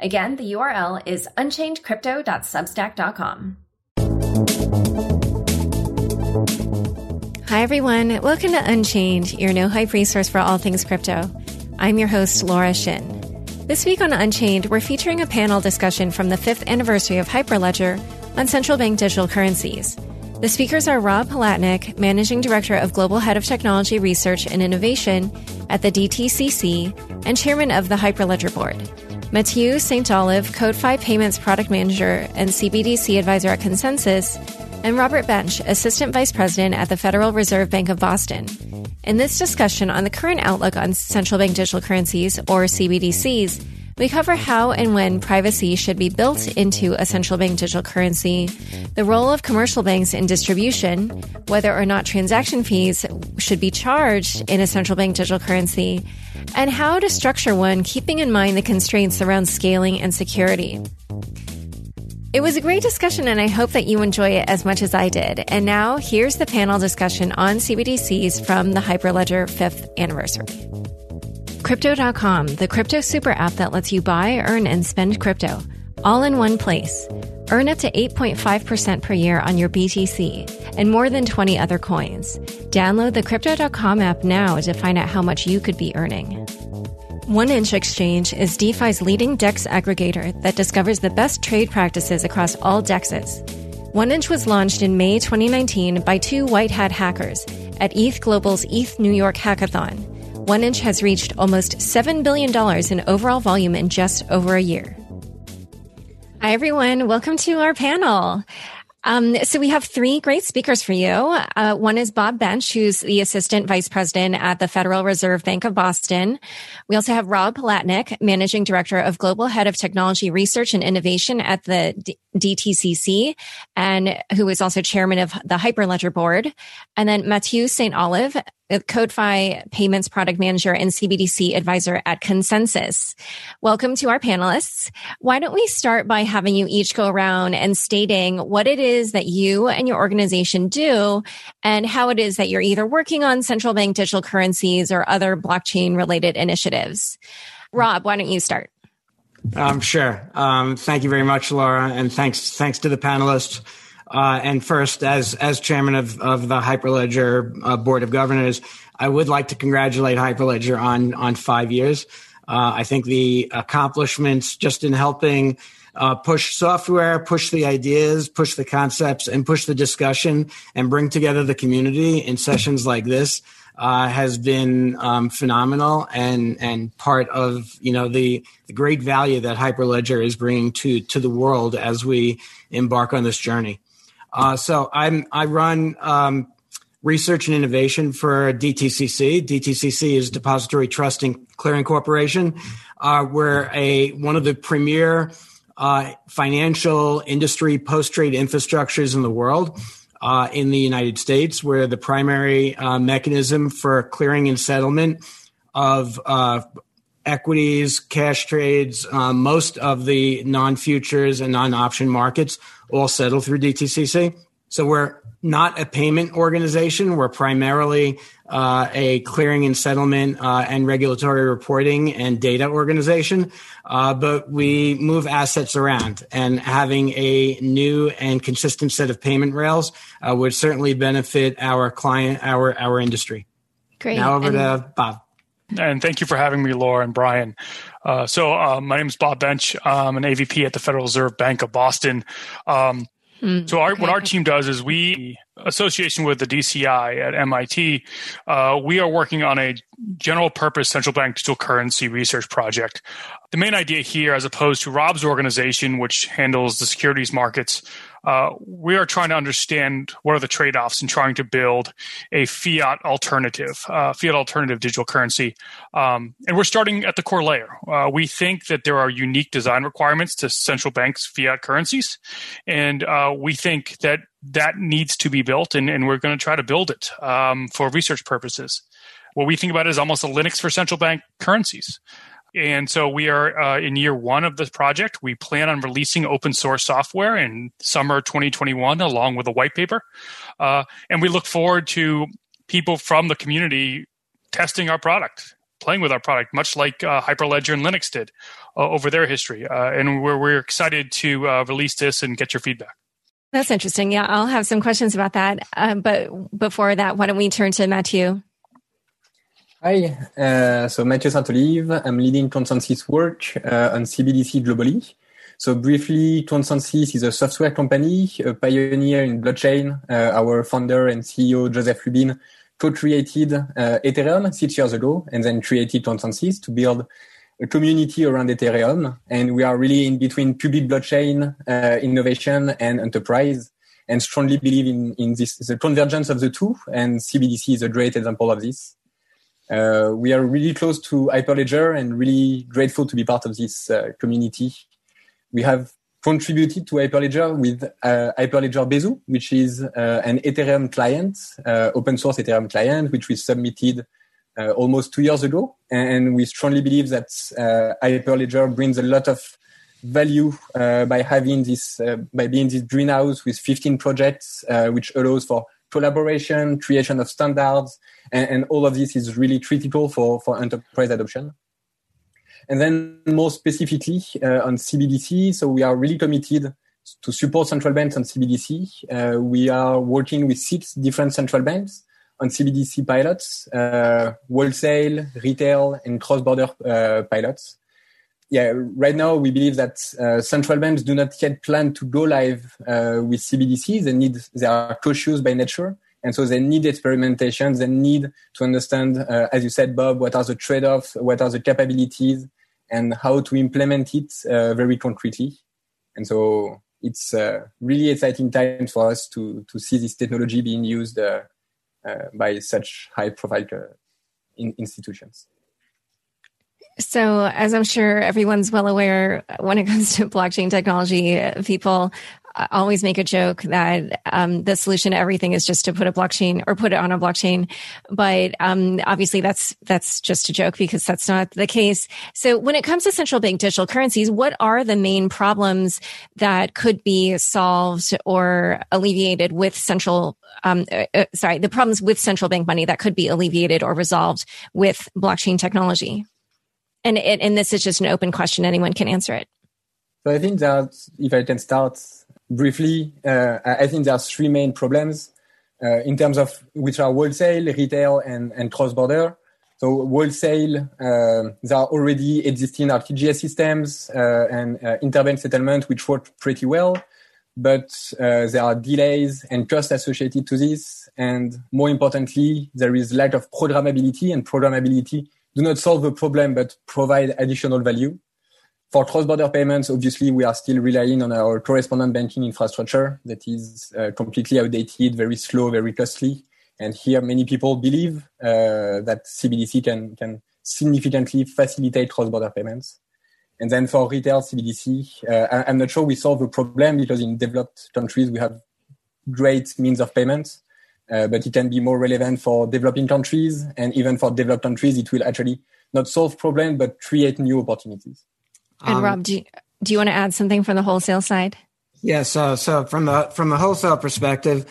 Again, the URL is unchainedcrypto.substack.com. Hi, everyone. Welcome to Unchained, your no hype resource for all things crypto. I'm your host, Laura Shin. This week on Unchained, we're featuring a panel discussion from the fifth anniversary of Hyperledger on central bank digital currencies. The speakers are Rob Palatnik, Managing Director of Global Head of Technology Research and Innovation at the DTCC and Chairman of the Hyperledger Board. Mathieu St. Olive, CodeFi Payments Product Manager and CBDC Advisor at ConsenSys, and Robert Bench, Assistant Vice President at the Federal Reserve Bank of Boston. In this discussion on the current outlook on central bank digital currencies, or CBDCs, we cover how and when privacy should be built into a central bank digital currency, the role of commercial banks in distribution, whether or not transaction fees should be charged in a central bank digital currency, and how to structure one keeping in mind the constraints around scaling and security. It was a great discussion, and I hope that you enjoy it as much as I did. And now, here's the panel discussion on CBDCs from the Hyperledger 5th anniversary. Crypto.com, the crypto super app that lets you buy, earn, and spend crypto, all in one place. Earn up to 8.5% per year on your BTC and more than 20 other coins. Download the Crypto.com app now to find out how much you could be earning. 1inch Exchange is DeFi's leading DEX aggregator that discovers the best trade practices across all DEXs. 1inch was launched in May 2019 by two white hat hackers at ETH Global's ETH New York Hackathon. 1inch has reached almost $7 billion in overall volume in just over a year. Hi, everyone. Welcome to our panel. Um, so we have three great speakers for you. Uh, one is Bob Bench, who's the assistant vice president at the Federal Reserve Bank of Boston. We also have Rob Palatnik, managing director of global head of technology research and innovation at the DTCC, and who is also chairman of the Hyperledger board. And then Mathieu St. Olive, CodeFi payments product manager and CBDC advisor at ConsenSys. Welcome to our panelists. Why don't we start by having you each go around and stating what it is that you and your organization do and how it is that you're either working on central bank digital currencies or other blockchain related initiatives. Rob, why don't you start? Um, sure. Um, thank you very much, Laura, and thanks thanks to the panelists. Uh, and first, as as chairman of of the Hyperledger uh, board of governors, I would like to congratulate Hyperledger on on five years. Uh, I think the accomplishments just in helping uh, push software, push the ideas, push the concepts, and push the discussion, and bring together the community in sessions like this uh, has been um, phenomenal and and part of you know the, the great value that Hyperledger is bringing to to the world as we embark on this journey. Uh, so I'm I run um, research and innovation for DTCC. DTCC is Depository Trust and Clearing Corporation. Uh, we're a one of the premier uh, financial industry post trade infrastructures in the world uh, in the United States. We're the primary uh, mechanism for clearing and settlement of uh, equities, cash trades, uh, most of the non futures and non option markets all settle through DTCC. So we're not a payment organization. We're primarily uh, a clearing and settlement uh, and regulatory reporting and data organization, uh, but we move assets around. And having a new and consistent set of payment rails uh, would certainly benefit our client, our our industry. Great. Now over and- to Bob. And thank you for having me, Laura and Brian. Uh, so, uh, my name is Bob Bench. I'm an AVP at the Federal Reserve Bank of Boston. Um, mm, so, our, okay. what our team does is we association with the DCI at MIT, uh, we are working on a general purpose central bank digital currency research project. The main idea here, as opposed to Rob's organization, which handles the securities markets, uh, we are trying to understand what are the trade offs in trying to build a fiat alternative, uh, fiat alternative digital currency. Um, and we're starting at the core layer. Uh, we think that there are unique design requirements to central banks' fiat currencies. And uh, we think that that needs to be built, and, and we're going to try to build it um, for research purposes. What we think about is almost a Linux for central bank currencies. And so we are uh, in year one of this project. We plan on releasing open source software in summer 2021, along with a white paper. Uh, and we look forward to people from the community testing our product, playing with our product, much like uh, Hyperledger and Linux did uh, over their history. Uh, and we're, we're excited to uh, release this and get your feedback. That's interesting. Yeah, I'll have some questions about that. but before that, why don't we turn to Mathieu? Hi, uh, so Mathieu Saint-Olive. I'm leading ConsenSys work uh, on CBDC globally. So briefly, ConsenSys is a software company, a pioneer in blockchain. Uh, our founder and CEO, Joseph Lubin, co-created uh, Ethereum six years ago and then created ConsenSys to build a community around Ethereum. And we are really in between public blockchain uh, innovation and enterprise and strongly believe in, in this, the convergence of the two. And CBDC is a great example of this. Uh, we are really close to Hyperledger and really grateful to be part of this uh, community. We have contributed to Hyperledger with uh, Hyperledger Besu, which is uh, an Ethereum client, uh, open source Ethereum client, which we submitted uh, almost two years ago. And we strongly believe that Hyperledger brings a lot of value by having this, by being this greenhouse with 15 projects, which allows for collaboration, creation of standards, and, and, all of this is really critical for, for enterprise adoption. And then more specifically uh, on CBDC, so we are really committed to support central banks on CBDC. Uh, we are working with six different central banks on CBDC pilots, uh, wholesale, retail, and cross-border uh, pilots yeah, right now we believe that uh, central banks do not yet plan to go live with CBDC. They need, they are cautious by nature. And so they need experimentation. They need to understand, as you said, Bob, what are the trade-offs, what are the capabilities, and how to implement it very concretely. And so it's uh, really exciting times for us to to see this technology being used uh, Uh, by such high-profile uh, in institutions. So, as I'm sure everyone's well aware, when it comes to blockchain technology, people always make a joke that um, the solution to everything is just to put a blockchain or put it on a blockchain. But um, obviously, that's that's just a joke because that's not the case. So, when it comes to central bank digital currencies, what are the main problems that could be solved or alleviated with central? Um, uh, uh sorry, the problems with central bank money that could be alleviated or resolved with blockchain technology. And it, and this is just an open question; anyone can answer it. So I think that if I can start briefly, uh, I think there are three main problems uh, in terms of which are wholesale, retail, and, and cross-border. So wholesale, uh, there are already existing RTGS systems uh, and uh, interbank settlement which work pretty well, but uh, there are delays and costs associated to this. And more importantly, there is lack of programmability and programmability do not solve the problem, but provide additional value. For cross-border payments, obviously, we are still relying on our correspondent banking infrastructure that is uh, completely outdated, very slow, very costly. And here, many people believe uh, that CBDC can, can significantly facilitate cross-border payments. And then for retail CBDC, uh, I, am not sure we solve the problem because in developed countries, we have great means of payment uh, but it can be more relevant for developing countries and even for developed countries it will actually not solve problems but create new opportunities and um, rob do you, do you want to add something from the wholesale side yeah so so from the from the wholesale perspective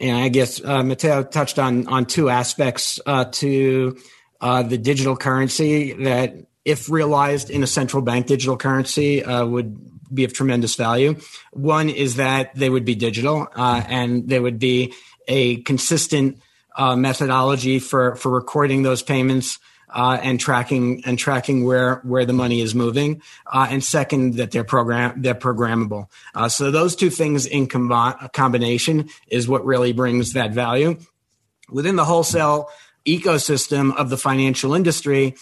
and i guess uh, mateo touched on on two aspects uh, to uh, the digital currency that if realized in a central bank digital currency uh, would be of tremendous value. One is that they would be digital uh, and they would be a consistent uh, methodology for for recording those payments uh, and tracking and tracking where where the money is moving, uh, and second that they're program they're programmable. Uh, so those two things in com- combination is what really brings that value within the wholesale ecosystem of the financial industry.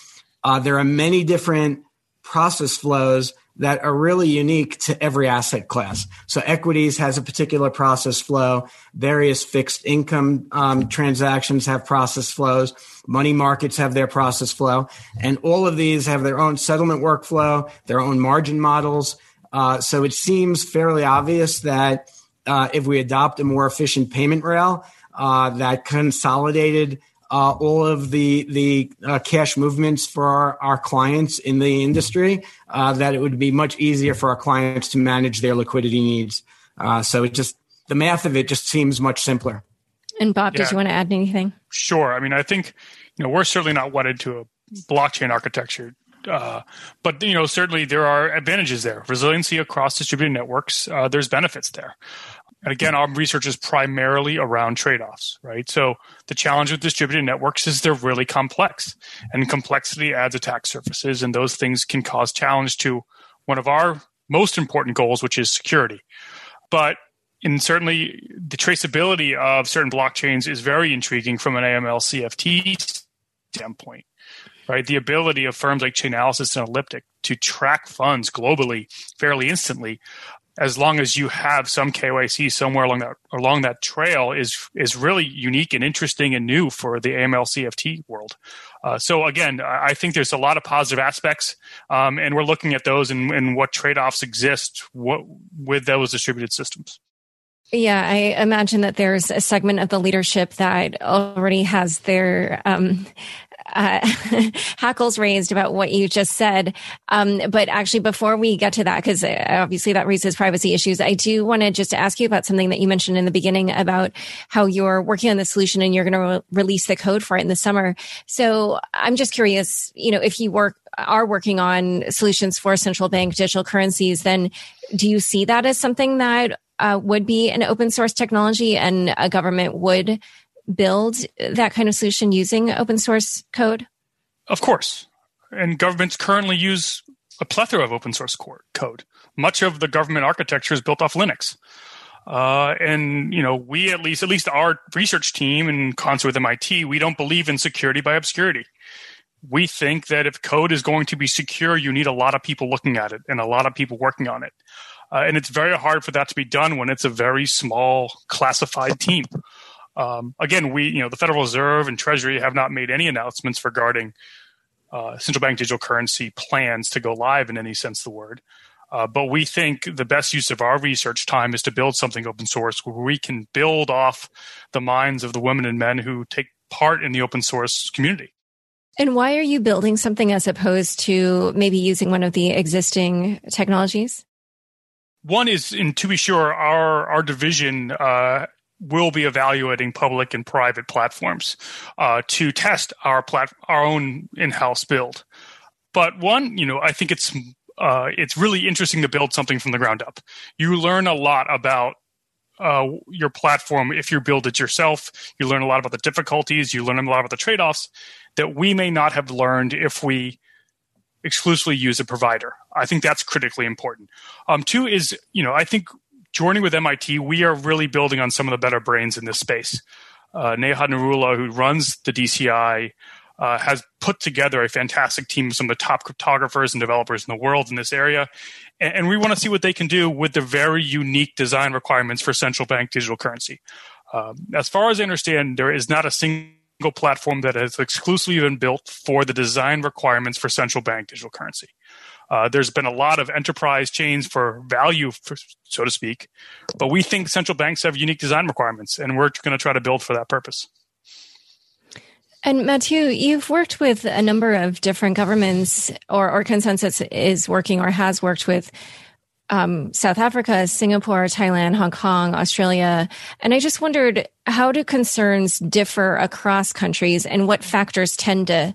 Uh, there are many different process flows that are really unique to every asset class. So equities has a particular process flow. Various fixed income um, transactions have process flows. Money markets have their process flow, and all of these have their own settlement workflow, their own margin models. Uh, so it seems fairly obvious that uh, if we adopt a more efficient payment rail uh, that consolidated uh, all of the the uh, cash movements for our, our, clients in the industry, uh, that it would be much easier for our clients to manage their liquidity needs. Uh, so it just the math of it just seems much simpler. And Bob, yeah. did you want to add anything? Sure. I mean, I think you know we're certainly not wedded to a blockchain architecture. Uh, but you know, certainly there are advantages there. Resiliency across distributed networks. Uh, there's benefits there. And again, our research is primarily around trade offs, right? So the challenge with distributed networks is they're really complex, and complexity adds attack surfaces, and those things can cause challenge to one of our most important goals, which is security. But and certainly the traceability of certain blockchains is very intriguing from an AML CFT standpoint, right? The ability of firms like Chainalysis and Elliptic to track funds globally fairly instantly as long as you have some KYC somewhere along that along that trail is is really unique and interesting and new for the AML CFT world. Uh, so again, I think there's a lot of positive aspects, um, and we're looking at those and, and what trade offs exist what, with those distributed systems. Yeah, I imagine that there's a segment of the leadership that already has their um, uh, hackles raised about what you just said. Um, but actually, before we get to that, because uh, obviously that raises privacy issues, I do want to just ask you about something that you mentioned in the beginning about how you're working on the solution and you're going to re- release the code for it in the summer. So I'm just curious, you know, if you work are working on solutions for central bank digital currencies, then do you see that as something that uh, would be an open source technology and a government would build that kind of solution using open source code? Of course. And governments currently use a plethora of open source code. Much of the government architecture is built off Linux. Uh, and you know, we at least, at least our research team in concert with MIT, we don't believe in security by obscurity. We think that if code is going to be secure, you need a lot of people looking at it and a lot of people working on it. Uh, and it's very hard for that to be done when it's a very small classified team. Um, again, we, you know, the Federal Reserve and Treasury have not made any announcements regarding uh, central bank digital currency plans to go live in any sense of the word. Uh, but we think the best use of our research time is to build something open source where we can build off the minds of the women and men who take part in the open source community. And why are you building something as opposed to maybe using one of the existing technologies? One is, and to be sure, our our division uh, will be evaluating public and private platforms uh, to test our plat- our own in-house build. But one, you know, I think it's uh, it's really interesting to build something from the ground up. You learn a lot about uh, your platform if you build it yourself. You learn a lot about the difficulties. You learn a lot about the trade-offs that we may not have learned if we exclusively use a provider. I think that's critically important. Um, two is, you know, I think joining with MIT, we are really building on some of the better brains in this space. Uh, Neha Narula, who runs the DCI, uh, has put together a fantastic team of some of the top cryptographers and developers in the world in this area. And, and we want to see what they can do with the very unique design requirements for central bank digital currency. Um, as far as I understand, there is not a single platform that has exclusively been built for the design requirements for central bank digital currency. Uh, there's been a lot of enterprise chains for value, for, so to speak, but we think central banks have unique design requirements, and we're going to try to build for that purpose. And Mathieu, you've worked with a number of different governments, or, or ConsenSys is working or has worked with um, South Africa, Singapore, Thailand, Hong Kong, Australia. And I just wondered how do concerns differ across countries and what factors tend to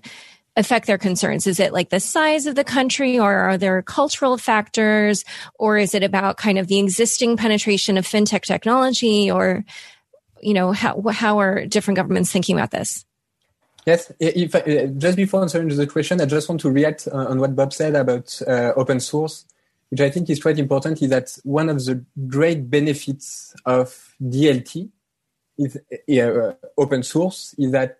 affect their concerns? Is it like the size of the country or are there cultural factors or is it about kind of the existing penetration of fintech technology or, you know, how, how are different governments thinking about this? Yes, if uh, just before answering the question, I just want to react uh, on what Bob said about uh, open source, which I think is quite important. Is that one of the great benefits of DLT is uh, open source is that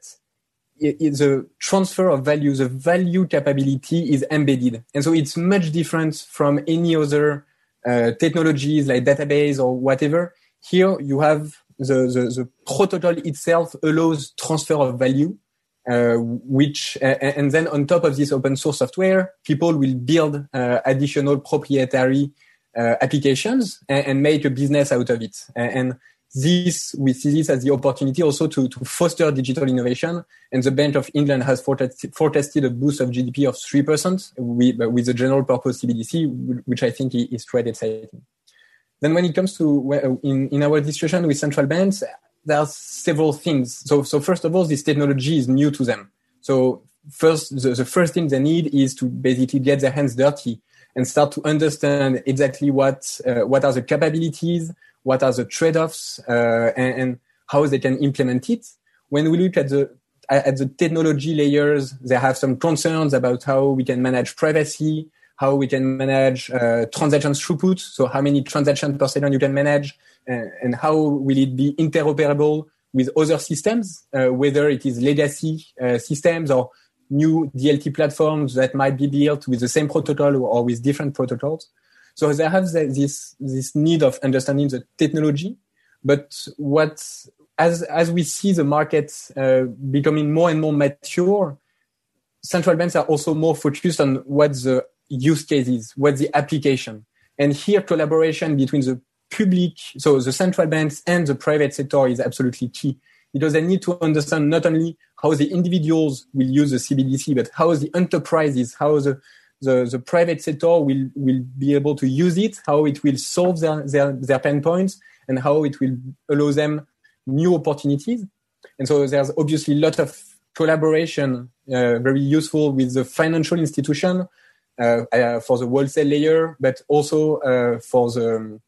the transfer of value, the value capability is embedded, and so it's much different from any other uh, technologies like database or whatever. Here you have the, the, the protocol itself allows transfer of value uh, which uh, and then on top of this open source software, people will build uh, additional proprietary uh, applications and, and, make a business out of it. And this we see this as the opportunity also to, to foster digital innovation. And the Bank of England has forecasted a boost of GDP of three percent with, with the general purpose CBDC, which I think is quite exciting. Then when it comes to in, in our discussion with central banks, there are several things. So, so first of all, this technology is new to them. So first, the, the first thing they need is to basically get their hands dirty and start to understand exactly what uh, what are the capabilities, what are the trade-offs, uh, and, and, how they can implement it. When we look at the at the technology layers, they have some concerns about how we can manage privacy, how we can manage uh, transaction throughput, so how many transactions per second you can manage, and how will it be interoperable with other systems, uh, whether it is legacy uh, systems or new DLT platforms that might be built with the same protocol or with different protocols. So they have this this need of understanding the technology, but what as as we see the market uh, becoming more and more mature, central banks are also more focused on what the use case is, what the application, and here collaboration between the public, so the central banks and the private sector is absolutely key because they need to understand not only how the individuals will use the CBDC, but how the enterprises, how the, the, the private sector will, will be able to use it, how it will solve their, their, their pain points, and how it will allow them new opportunities. And so there's obviously a lot of collaboration, uh, very useful with the financial institution uh, uh, for the wholesale layer, but also uh, for the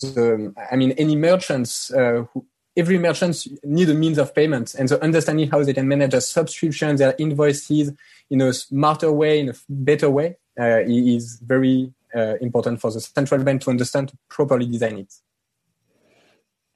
the, I mean, any merchants, uh, who, every merchants need a means of payment. And so understanding how they can manage their subscriptions, their invoices in a smarter way, in a better way, uh, is very uh, important for the central bank to understand to properly design it.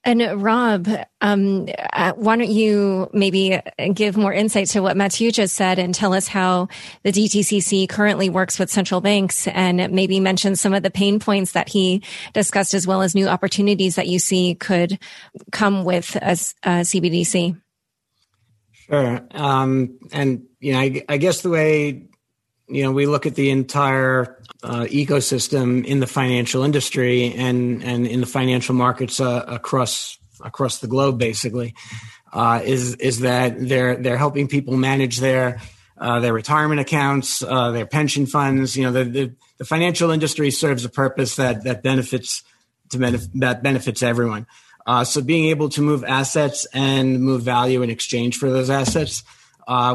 And Rob, um, uh, why don't you maybe give more insight to what Mathieu just said and tell us how the DTCC currently works with central banks and maybe mention some of the pain points that he discussed as well as new opportunities that you see could come with a, a CBDC. Sure. Um, and, you know, I, I guess the way you know we look at the entire uh, ecosystem in the financial industry and and in the financial markets uh, across across the globe basically uh, is is that they're they're helping people manage their uh, their retirement accounts uh, their pension funds. You know the, the, the financial industry serves a purpose that that benefits to benef- that benefits everyone. Uh, so being able to move assets and move value in exchange for those assets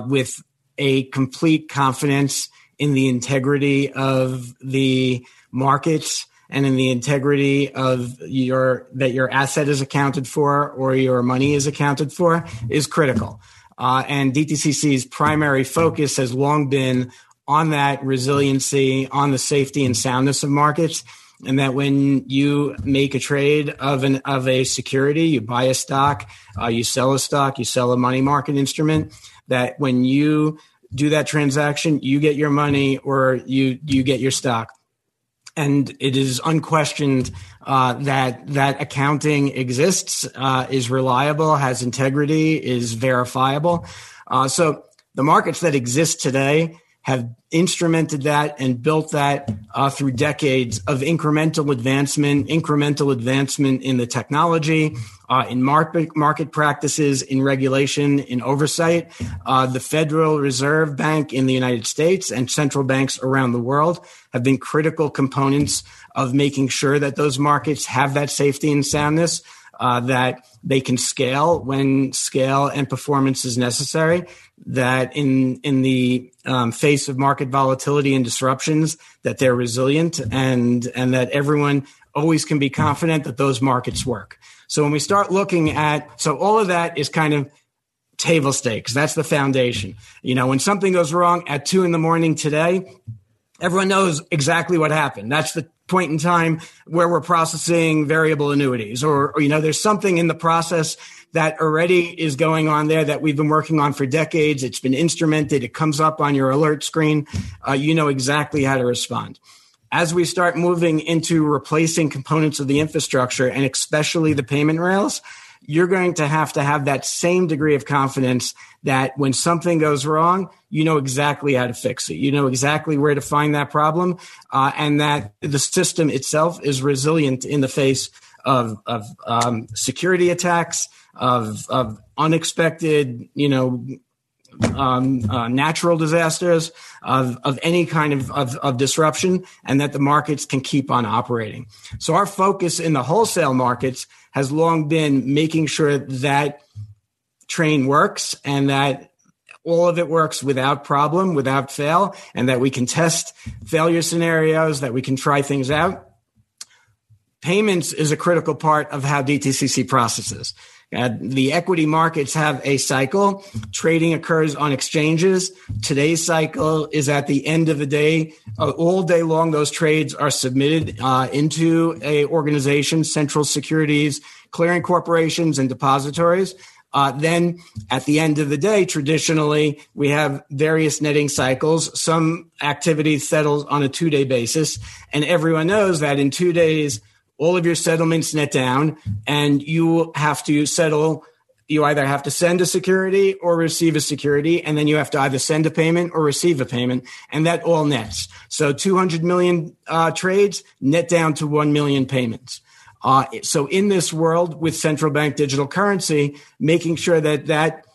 with a complete confidence in the integrity of the markets and in the integrity of your that your asset is accounted for or your money is accounted for is critical. Uh, and DTCC's primary focus has long been on that resiliency, on the safety and soundness of markets, and that when you make a trade of an of a security, you buy a stock, uh, you sell a stock, you sell a money market instrument, that when you do that transaction, you get your money or you you get your stock. And it is unquestioned uh, that that accounting exists, uh, is reliable, has integrity, is verifiable. Uh, so the markets that exist today have instrumented that and built that uh, through decades of incremental advancement, incremental advancement in the technology, uh, in market market practices, in regulation, in oversight. Uh, the Federal Reserve Bank in the United States and central banks around the world have been critical components of making sure that those markets have that safety and soundness uh, that they can scale when scale and performance is necessary. That in in the um, face of market volatility and disruptions, that they're resilient and and that everyone always can be confident that those markets work. So when we start looking at so all of that is kind of table stakes. That's the foundation. You know, when something goes wrong at two in the morning today, everyone knows exactly what happened. That's the point in time where we're processing variable annuities or, or, you know, there's something in the process that already is going on there that we've been working on for decades. It's been instrumented. It comes up on your alert screen. Uh, you know exactly how to respond. As we start moving into replacing components of the infrastructure and especially the payment rails, you're going to have to have that same degree of confidence that when something goes wrong, you know exactly how to fix it. You know exactly where to find that problem, uh, and that the system itself is resilient in the face of, of um, security attacks, of, of unexpected, you know, um, uh, natural disasters, of, of any kind of, of, of, disruption, and that the markets can keep on operating. So our focus in the wholesale markets has long been making sure that train works and that all of it works without problem, without fail, and that we can test failure scenarios, that we can try things out. Payments is a critical part of how DTCC processes. Uh, the equity markets have a cycle. Trading occurs on exchanges. Today's cycle is at the end of the day. Uh, all day long, those trades are submitted uh, into a organization, central securities, clearing corporations, and depositories. Uh, then at the end of the day, traditionally, we have various netting cycles. Some activity settles on a two day basis. And everyone knows that in two days, all of your settlements net down and you have to settle you either have to send a security or receive a security, and then you have to either send a payment or receive a payment, and that all nets. So 200 million uh, trades net down to 1 million payments. Uh, so in this world with central bank digital currency, making sure that that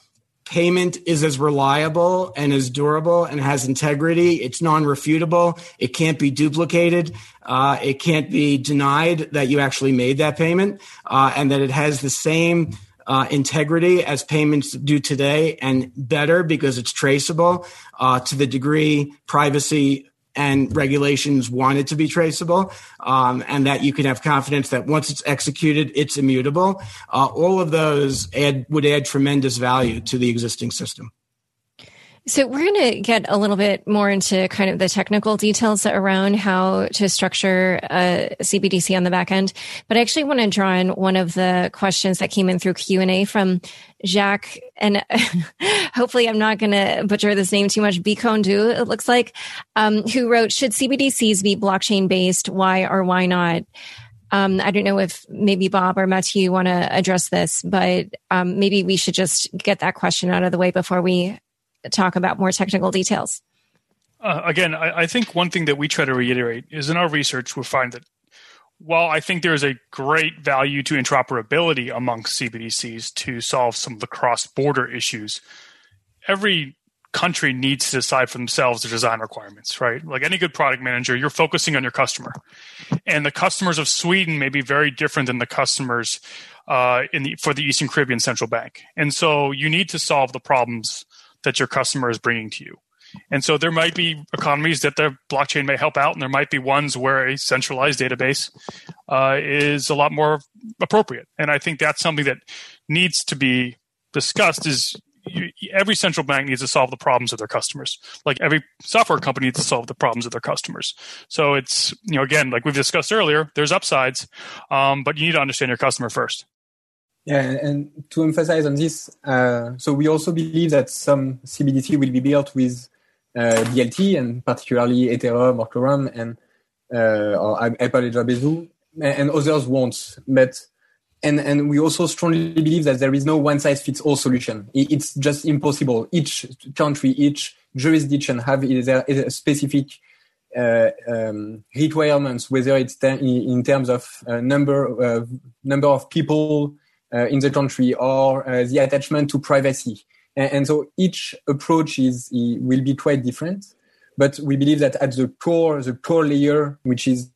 payment is as reliable and as durable and has integrity. It's non-refutable. It can't be duplicated. Uh, it can't be denied that you actually made that payment, uh, and that it has the same uh, integrity as payments do today, and better because it's traceable uh, to the degree privacy and regulations want it to be traceable, um, and that you can have confidence that once it's executed, it's immutable. Uh, all of those add, would add tremendous value to the existing system. So we're going to get a little bit more into kind of the technical details around how to structure a CBDC on the back end. But I actually want to draw in one of the questions that came in through Q and A from Jacques, and hopefully I'm not going to butcher this name too much. Bikondu, it looks like, um, who wrote, "Should CBDCs be blockchain based? Why or why not?" Um, I don't know if maybe Bob or Matthew want to address this, but um, maybe we should just get that question out of the way before we talk about more technical details. Uh, again, I, I, think one thing that we try to reiterate is in our research, we find that while I think there is a great value to interoperability amongst CBDCs to solve some of the cross border issues, every country needs to decide for themselves the design requirements, right? Like any good product manager, you're focusing on your customer. And the customers of Sweden may be very different than the customers uh, in the, for the Eastern Caribbean Central Bank. And so you need to solve the problems that your customer is bringing to you. And so there might be economies that the blockchain may help out, and there might be ones where a centralized database uh, is a lot more appropriate. And I think that's something that needs to be discussed. Is you, every central bank needs to solve the problems of their customers, like every software company needs to solve the problems of their customers. So it's you know again, like we've discussed earlier, there's upsides, um, but you need to understand your customer first. Yeah, and to emphasize on this, uh, so we also believe that some CBDC will be built with uh, DLT and particularly Ethereum or and uh, or Hyperledger Besu, and others won't. But and and we also strongly believe that there is no one size fits all solution. It's just impossible. Each country, each jurisdiction have their specific uh, um, requirements, whether it's in terms of uh, number uh, number of people in the country or uh, the attachment to privacy. And, and, so each approach is will be quite different. But we believe that at the core, the core layer, which is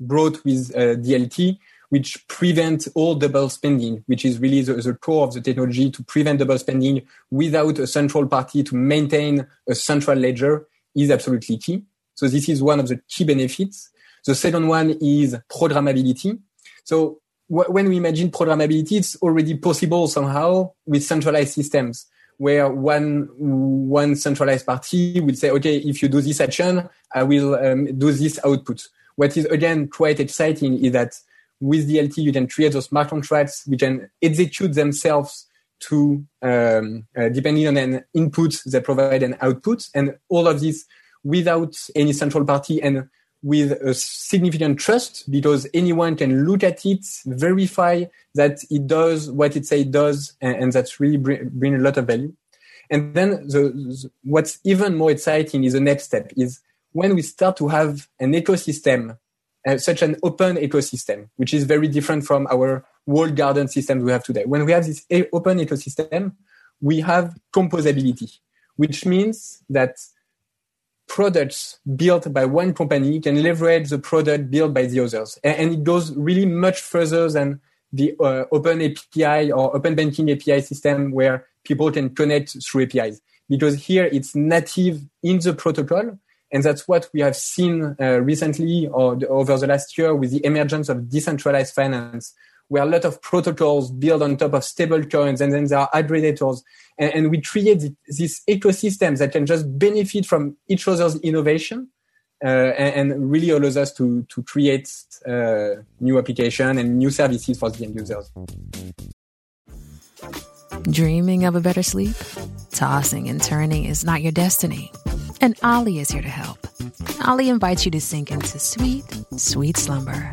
brought with uh, DLT, which prevent all double spending, which is really the, the, core of the technology to prevent double spending without a central party to maintain a central ledger is absolutely key. So this is one of the key benefits. The second one is programmability. So when we imagine programmability, it's already possible somehow with centralized systems. where one one centralized party will say, okay, if you do this action, I will um, do this output. What is again quite exciting is that with DLT you can create those smart contracts which can execute themselves to um, uh, depending on an input they provide an output, and all of this without any central party and with a significant trust because anyone can look at it, verify that it does what it say it does, and, and that's really bring, bring, a lot of value. And then the, the, what's even more exciting is the next step is when we start to have an ecosystem, uh, such an open ecosystem, which is very different from our walled garden systems we have today. When we have this open ecosystem, we have composability, which means that products built by one company can leverage the product built by the others. And, it goes really much further than the uh, open API or open banking API system where people can connect through APIs. Because here it's native in the protocol. And that's what we have seen uh, recently or the, over the last year with the emergence of decentralized finance, where a lot of protocols build on top of stable coins and then there are aggregators and, and we create this ecosystem that can just benefit from each other's innovation uh, and, and, really allows us to, to create uh, new application and new services for the end users. Dreaming of a better sleep? Tossing and turning is not your destiny. And Olly is here to help. Olly invites you to sink into sweet, sweet slumber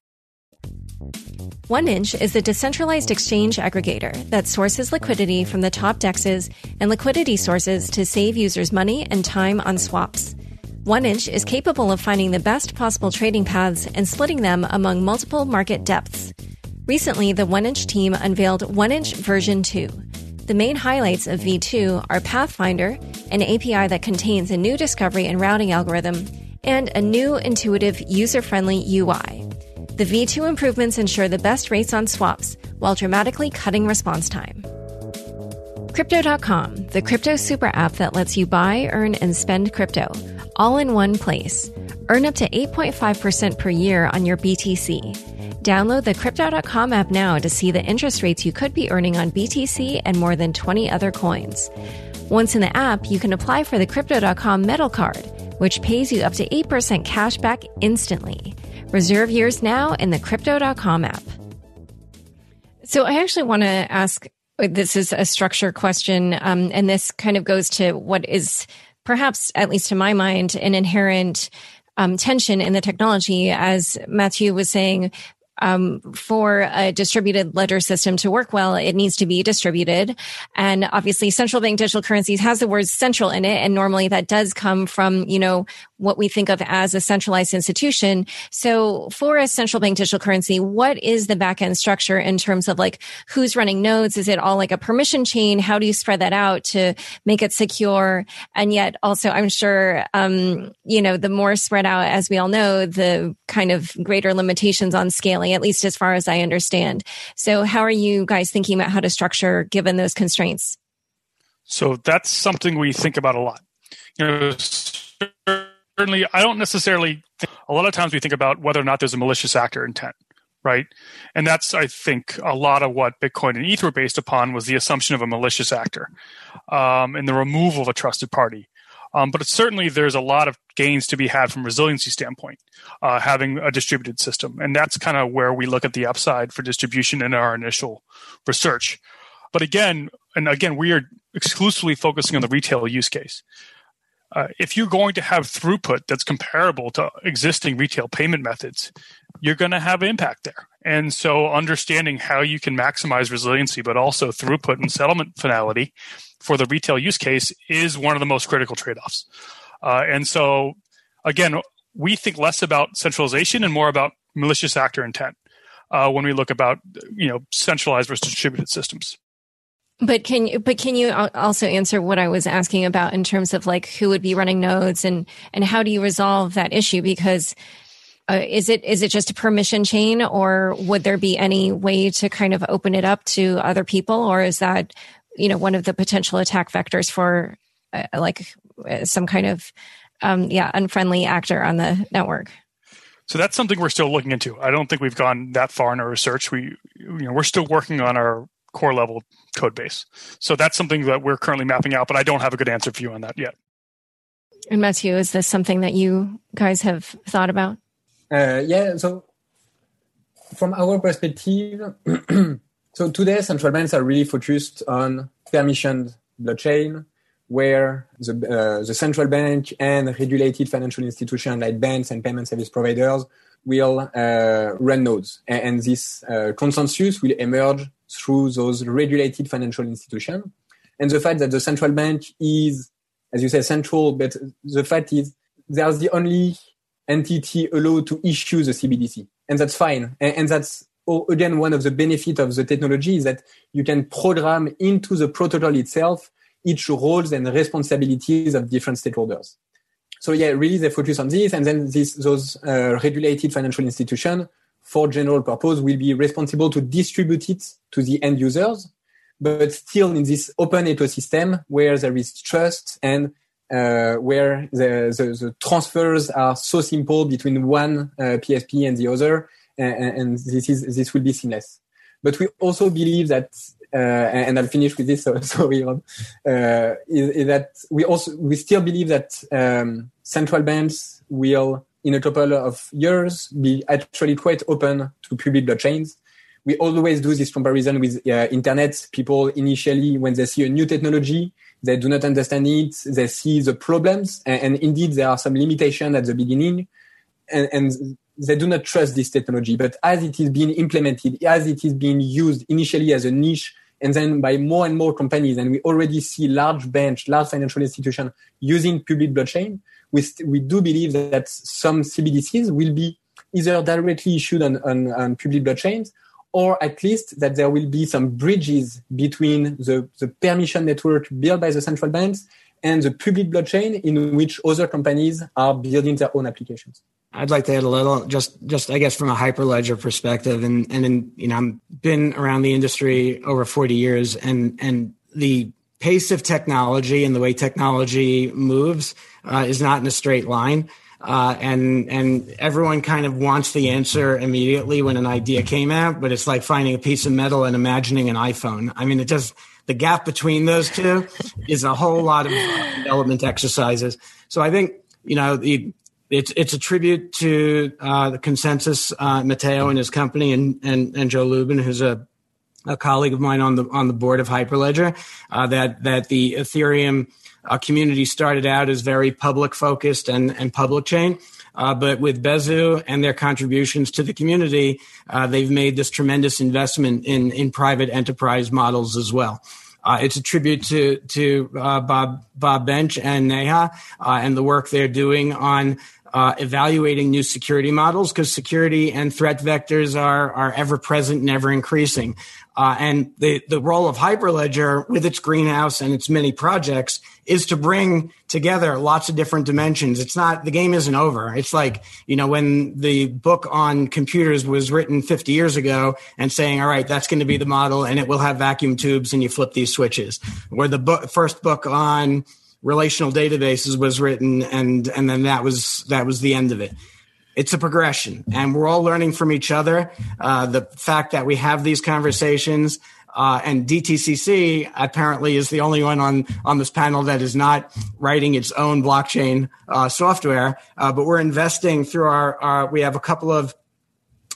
1inch is a decentralized exchange aggregator that sources liquidity from the top dexes and liquidity sources to save users money and time on swaps. 1inch is capable of finding the best possible trading paths and splitting them among multiple market depths. Recently, the 1inch team unveiled 1inch version 2. The main highlights of V2 are Pathfinder, an API that contains a new discovery and routing algorithm, and a new intuitive user friendly UI. The V2 improvements ensure the best rates on swaps while dramatically cutting response time. Crypto.com, the crypto super app that lets you buy, earn, and spend crypto all in one place. Earn up to 8.5% per year on your BTC. Download the Crypto.com app now to see the interest rates you could be earning on BTC and more than 20 other coins. Once in the app, you can apply for the Crypto.com Metal Card, which pays you up to 8% cash back instantly. Reserve yours now in the crypto.com app. So I actually want to ask this is a structure question, um, and this kind of goes to what is perhaps, at least to my mind, an inherent um, tension in the technology. As Matthew was saying, um, for a distributed ledger system to work well, it needs to be distributed. And obviously central bank digital currencies has the word central in it. And normally that does come from, you know, what we think of as a centralized institution. So for a central bank digital currency, what is the backend structure in terms of like who's running nodes? Is it all like a permission chain? How do you spread that out to make it secure? And yet also, I'm sure, um, you know, the more spread out, as we all know, the kind of greater limitations on scaling, at least as far as I understand. So how are you guys thinking about how to structure given those constraints? So that's something we think about a lot. You know, certainly, I don't necessarily. Think, a lot of times we think about whether or not there's a malicious actor intent, right? And that's, I think, a lot of what Bitcoin and ether were based upon was the assumption of a malicious actor um, and the removal of a trusted party. Um, but certainly, there's a lot of gains to be had from resiliency standpoint, uh, having a distributed system, and that's kind of where we look at the upside for distribution in our initial research. But again, and again, we are exclusively focusing on the retail use case. Uh, if you're going to have throughput that's comparable to existing retail payment methods, you're going to have impact there. And so understanding how you can maximize resiliency, but also throughput and settlement finality for the retail use case is one of the most critical trade offs. Uh, and so, again, we think less about centralization and more about malicious actor intent uh, when we look about you know centralized versus distributed systems. But can you, but can you also answer what I was asking about in terms of like who would be running nodes and, and how do you resolve that issue? Because uh, is it, is it just a permission chain or would there be any way to kind of open it up to other people? Or is that, you know, one of the potential attack vectors for uh, like uh, some kind of, um, yeah, unfriendly actor on the network? So that's something we're still looking into. I don't think we've gone that far in our research. We, you know, we're still working on our core level code base. So that's something that we're currently mapping out, but I don't have a good answer for you on that yet. And Matthew, is this something that you guys have thought about? Uh, yeah. So from our perspective, so today central banks are really focused on permissioned blockchain, where the, uh, the central bank and regulated financial institutions like banks and payment service providers will uh, run nodes, and, this uh, consensus will emerge through those regulated financial institutions. And the fact that the central bank is, as you say, central, but the fact is there's the only entity allowed to issue the CBDC. And that's fine. And, and that's again one of the benefits of the technology is that you can program into the protocol itself each roles and responsibilities of different stakeholders. So yeah, really they focus on this, and then this, those uh, regulated financial institutions for general purpose will be responsible to distribute it to the end users, but still in this open ecosystem where there is trust and uh, where the, the, the, transfers are so simple between one uh, PSP and the other, and, and, this is this will be seamless. But we also believe that, uh, and I'll finish with this. So, sorry, Rob, uh, is, is, that we also we still believe that um, central banks will in a couple of years be actually quite open to public blockchains. We always do this comparison with uh, internet. People initially, when they see a new technology, they do not understand it. They see the problems, and, and indeed there are some limitations at the beginning, and, and, they do not trust this technology. But as it is being implemented, as it is being used initially as a niche, and then by more and more companies, and we already see large banks, large financial institutions using public blockchain, we, st- we do believe that some CBDCs will be either directly issued on, on, on public blockchains or at least that there will be some bridges between the, the permission network built by the central banks and the public blockchain in which other companies are building their own applications. I'd like to add a little, just, just I guess from a hyperledger perspective, and and in, you know, I've been around the industry over forty years, and and the pace of technology and the way technology moves uh, is not in a straight line. Uh, and and everyone kind of wants the answer immediately when an idea came out, but it's like finding a piece of metal and imagining an iPhone. I mean, it just the gap between those two is a whole lot of development exercises. So I think you know the, it's it's a tribute to uh, the ConsenSys uh, Matteo and his company and and and Joe Lubin, who's a a colleague of mine on the on the board of Hyperledger, uh, that that the Ethereum uh, community started out as very public focused and and public chain. Uh, but with Besu and their contributions to the community, uh, they've made this tremendous investment in in private enterprise models as well. Uh, it's a tribute to to uh, Bob Bob Bench and Neha and the work they're doing on uh, evaluating new security models because security and threat vectors are are ever present and ever increasing. Uh, and the the role of Hyperledger with its greenhouse and its many projects is to bring together lots of different dimensions. It's not the game isn't over. It's like you know when the book on computers was written 50 years ago and saying, all right, that's going to be the model and it will have vacuum tubes and you flip these switches. Where the book, first book on relational databases was written and and then that was that was the end of it it's a progression and we're all learning from each other uh, the fact that we have these conversations uh, and DTCC apparently is the only one on on this panel that is not writing its own blockchain uh, software. Uh, but we're investing through our, our, we have a couple of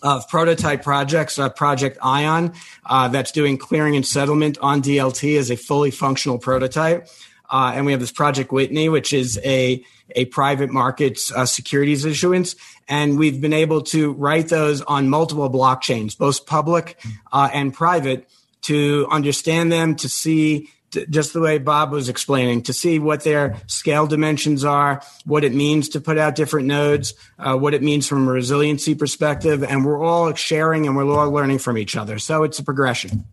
of prototype projects, uh, Project Ion, uh, that's doing clearing and settlement on DLT as a fully functional prototype. Uh, and we have this Project Whitney, which is a a private markets uh, securities issuance, and we've been able to write those on multiple blockchains, both public uh, and private, to understand them, to see just the way Bob was explaining, to see what their scale dimensions are, what it means to put out different nodes, uh, what it means from a resiliency perspective, and we're all sharing and we're all learning from each other. So it's a progression.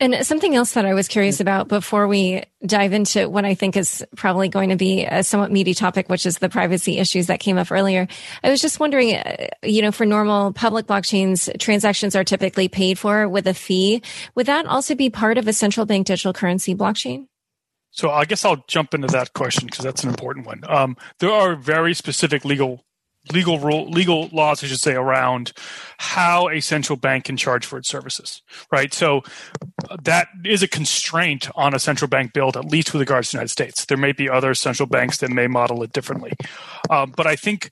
And something else that I was curious about before we dive into what I think is probably going to be a somewhat meaty topic, which is the privacy issues that came up earlier. I was just wondering, uh, you know, for normal public blockchains, transactions are typically paid for with a fee. Would that also be part of a central bank digital currency blockchain? So I guess I'll jump into that question because that's an important one. Um, there are very specific legal legal rule, legal laws, I should say, around how a central bank can charge for its services, right? So uh, that is a constraint on a central bank build, at least with regards to the United States. There may be other central banks that may model it differently, um, but I think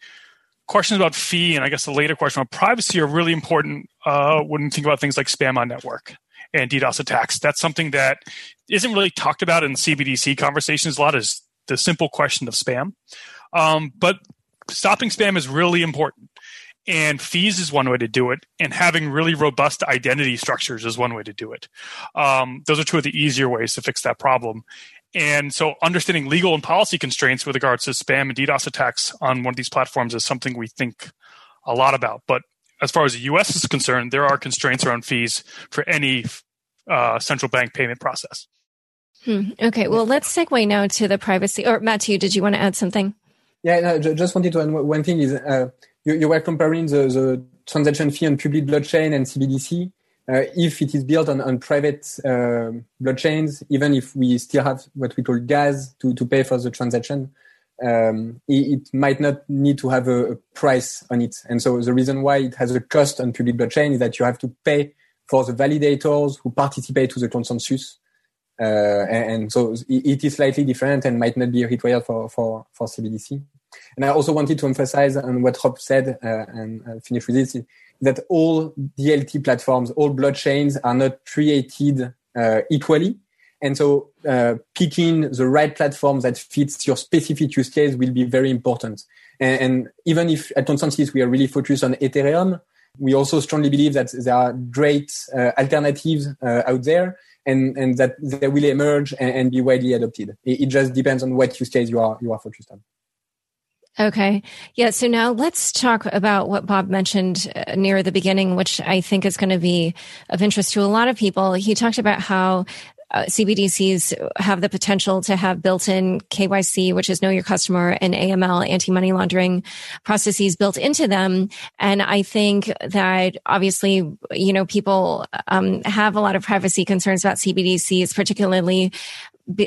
questions about fee and I guess the later question about privacy are really important uh, when you think about things like spam on network and DDoS attacks. That's something that isn't really talked about in CBDC conversations a lot. Is the simple question of spam. Um, but stopping spam is really important. And fees is one way to do it, and having really robust identity structures is one way to do it. Um, those are two of the easier ways to fix that problem. And so, understanding legal and policy constraints with regards to spam and DDoS attacks on one of these platforms is something we think a lot about. But as far as the US is concerned, there are constraints around fees for any uh, central bank payment process. Hmm. Okay, well, let's segue now to the privacy. Or, Matthew, did you want to add something? Yeah, no, just wanted to add one thing is uh, you, you, were comparing the, the, transaction fee on public blockchain and CBDC. Uh, if it is built on, on private uh, blockchains, even if we still have what we call gas to, to pay for the transaction, um, it, it, might not need to have a, a, price on it. And so the reason why it has a cost on public blockchain is that you have to pay for the validators who participate to the consensus. Uh, and, and, so it is slightly different and might not be required for, for, for CBDC. And I also wanted to emphasize on what Rob said uh, and I'll finish with this that all DLT platforms, all blockchains are not created uh, equally. And so uh, picking the right platform that fits your specific use case will be very important. And, and even if at ConsenSys we are really focused on Ethereum, we also strongly believe that there are great uh, alternatives uh, out there and, and that they will emerge and, and be widely adopted. It, it, just depends on what use case you are, you are focused on. Okay. Yeah. So now let's talk about what Bob mentioned uh, near the beginning, which I think is going to be of interest to a lot of people. He talked about how uh, CBDCs have the potential to have built-in KYC, which is know your customer and AML anti-money laundering processes built into them. And I think that obviously, you know, people um, have a lot of privacy concerns about CBDCs, particularly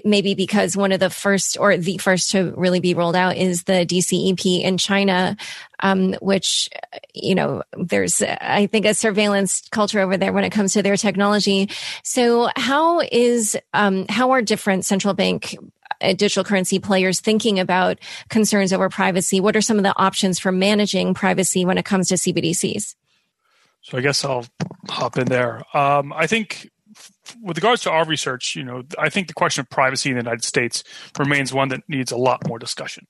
maybe because one of the first or the first to really be rolled out is the DCEP in China, um, which, you know, there's, I think, a surveillance culture over there when it comes to their technology. So how is, um, how are different central bank uh, digital currency players thinking about concerns over privacy? What are some of the options for managing privacy when it comes to CBDCs? So I guess I'll hop in there. Um, I think with regards to our research, you know, I think the question of privacy in the United States remains one that needs a lot more discussion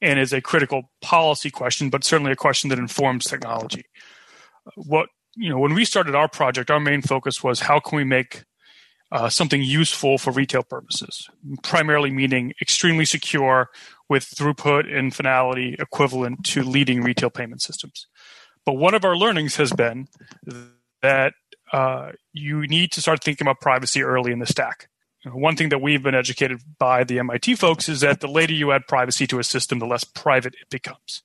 and is a critical policy question, but certainly a question that informs technology. What, you know, when we started our project, our main focus was how can we make uh, something useful for retail purposes, primarily meaning extremely secure with throughput and finality equivalent to leading retail payment systems. But one of our learnings has been that uh, you need to start thinking about privacy early in the stack. One thing that we've been educated by the MIT folks is that the later you add privacy to a system, the less private it becomes.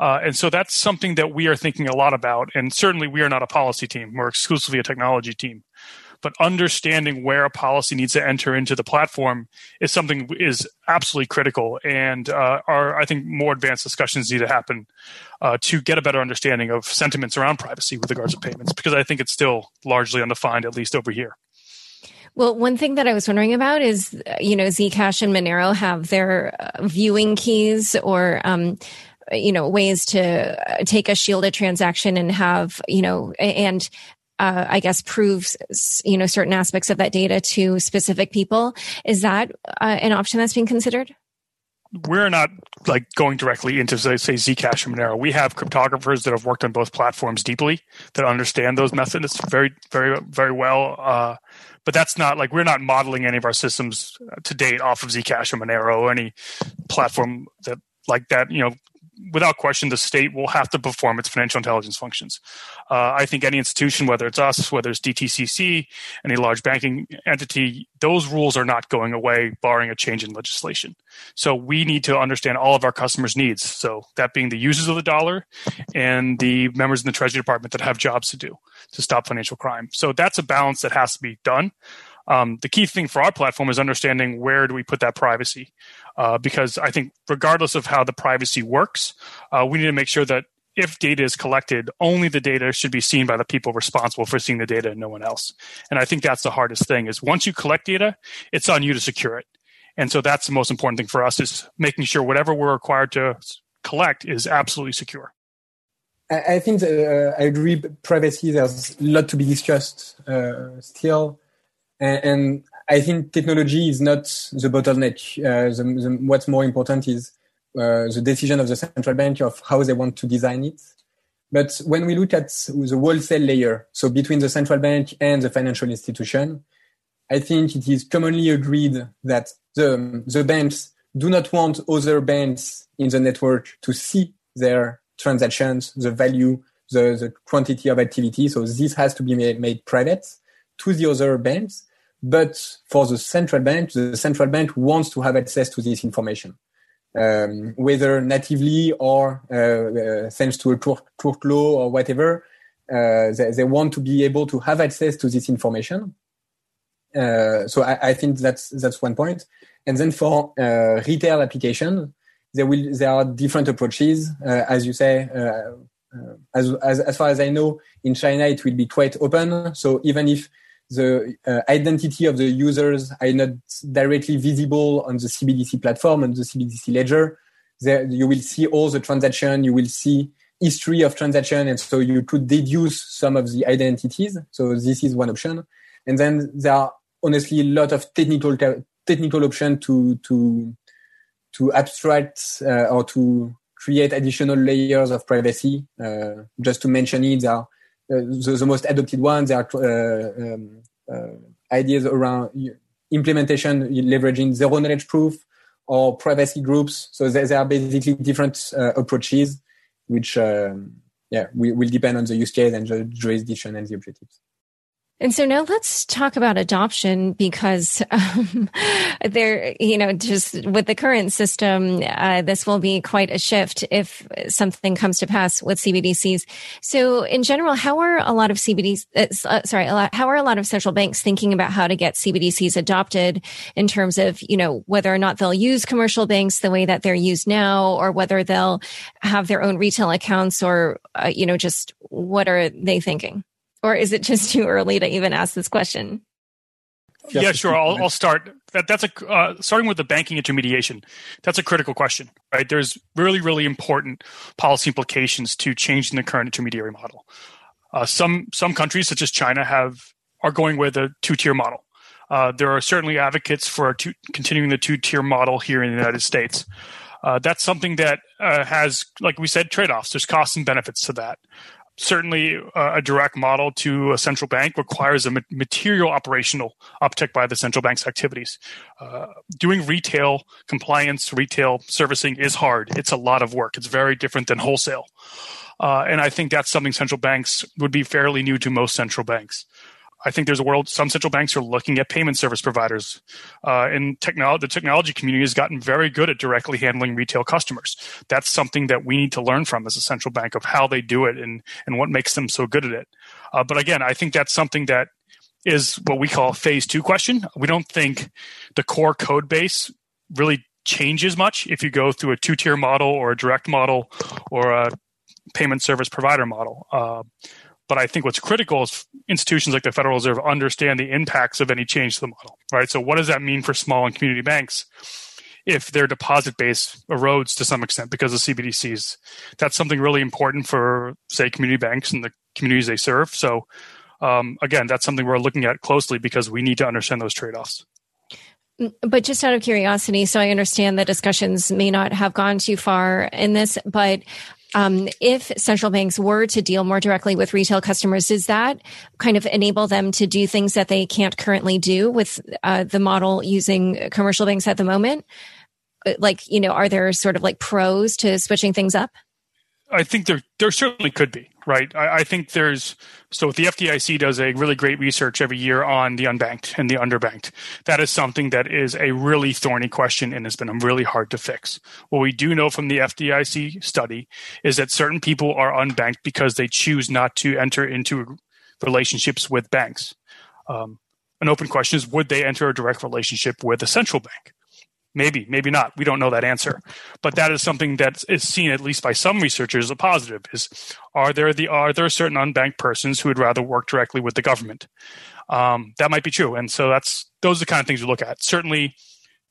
Uh, and so that's something that we are thinking a lot about. And certainly we are not a policy team, we're exclusively a technology team but understanding where a policy needs to enter into the platform is something is absolutely critical. And uh, our, I think, more advanced discussions need to happen uh, to get a better understanding of sentiments around privacy with regards to payments, because I think it's still largely undefined, at least over here. Well, one thing that I was wondering about is, you know, Zcash and Monero have their uh, viewing keys or, um, you know, ways to take a shielded transaction and have, you know, and uh, I guess, proves you know certain aspects of that data to specific people. Is that uh, an option that's being considered? we're not like going directly into say, say Zcash or Monero. We have cryptographers that have worked on both platforms deeply that understand those methods very, very, very well. Uh, but that's not like we're not modeling any of our systems to date off of Zcash or Monero or any platform that like that. You know, without question, the state will have to perform its financial intelligence functions. Uh, I think any institution, whether it's us, whether it's DTCC, any large banking entity, those rules are not going away, barring a change in legislation. So we need to understand all of our customers' needs. So that being the users of the dollar and the members in the Treasury Department that have jobs to do to stop financial crime. So that's a balance that has to be done. Um, the key thing for our platform is understanding where do we put that privacy, uh, because I think regardless of how the privacy works, uh, we need to make sure that if data is collected, only the data should be seen by the people responsible for seeing the data and no one else. And I think that's the hardest thing is once you collect data, it's on you to secure it. And so that's the most important thing for us is making sure whatever we're required to collect is absolutely secure. I think uh, I agree. Privacy, there's a lot to be discussed uh, still and, and I think technology is not the bottleneck. Uh, the, the, what's more important is uh, the decision of the central bank of how they want to design it. But when we look at the wholesale layer, so between the central bank and the financial institution, I think it is commonly agreed that the, the banks do not want other banks in the network to see their transactions, the value, the, the quantity of activity. So this has to be made, made private to the other banks. But for the central bank, the central bank wants to have access to this information, um, whether natively or uh, uh, thanks to a court, law or whatever. Uh, they, they, want to be able to have access to this information. Uh, so I, I, think that's that's one point. And then for uh, retail applications, there will there are different approaches, uh, as you say. as, as as far as I know, in China it will be quite open. So even if the uh, identity of the users are not directly visible on the CBDC platform and the CBDC ledger. There, you will see all the transaction. You will see history of transaction, and so you could deduce some of the identities. So this is one option. And then there are honestly a lot of technical technical option to to to abstract uh, or to create additional layers of privacy. Uh, just to mention it, there are the, the, most adopted ones are uh, um, uh, ideas around implementation leveraging zero knowledge proof or privacy groups. So there, there are basically different approaches, which um, yeah will depend on the use case and the jurisdiction and the objectives. And so now let's talk about adoption because um, there, you know, just with the current system, uh, this will be quite a shift if something comes to pass with CBDCs. So in general, how are a lot of CBDCs, uh, uh, sorry, lot, how are a lot of central banks thinking about how to get CBDCs adopted in terms of, you know, whether or not they'll use commercial banks the way that they're used now or whether they'll have their own retail accounts or, uh, you know, just what are they thinking? Or is it just too early to even ask this question? Yeah, sure. I'll, I'll start. That, that's a uh, starting with the banking intermediation. That's a critical question, right? There's really, really important policy implications to changing the current intermediary model. Uh, some some countries, such as China, have are going with a two tier model. Uh, there are certainly advocates for two, continuing the two tier model here in the United States. Uh, that's something that uh, has, like we said, trade offs. There's costs and benefits to that certainly uh, a direct model to a central bank requires a material operational uptick by the central bank's activities. Uh, doing retail compliance, retail servicing is hard. It's a lot of work. It's very different than wholesale. Uh, and I think that's something central banks would be fairly new to most central banks. I think there's a world. Some central banks are looking at payment service providers, uh, and technology. The technology community has gotten very good at directly handling retail customers. That's something that we need to learn from as a central bank of how they do it and and what makes them so good at it. Uh, but again, I think that's something that is what we call phase two question. We don't think the core code base really changes much if you go through a two tier model or a direct model or a payment service provider model. Uh, but I think what's critical is institutions like the Federal Reserve understand the impacts of any change to the model, right? So what does that mean for small and community banks if their deposit base erodes to some extent because of CBDCs? That's something really important for, say, community banks and the communities they serve. So um, again, that's something we're looking at closely because we need to understand those trade offs. But just out of curiosity, so I understand the discussions may not have gone too far in this, but um, if central banks were to deal more directly with retail customers, does that kind of enable them to do things that they can't currently do with uh, the model using commercial banks at the moment? Uh, like, you know, are there sort of like pros to switching things up? I think there there certainly could be right? I, I, think there's so the FDIC does a really great research every year on the unbanked and the underbanked. That is something that is a really thorny question and has been really hard to fix. What we do know from the FDIC study is that certain people are unbanked because they choose not to enter into relationships with banks. Um, an open question is would they enter a direct relationship with a central bank? Maybe, maybe not. We don't know that answer. But that is something that is seen, at least by some researchers, as a positive. Is are there the are there certain unbanked persons who would rather work directly with the government? Um, that might be true, and so that's those are the kind of things we look at. Certainly,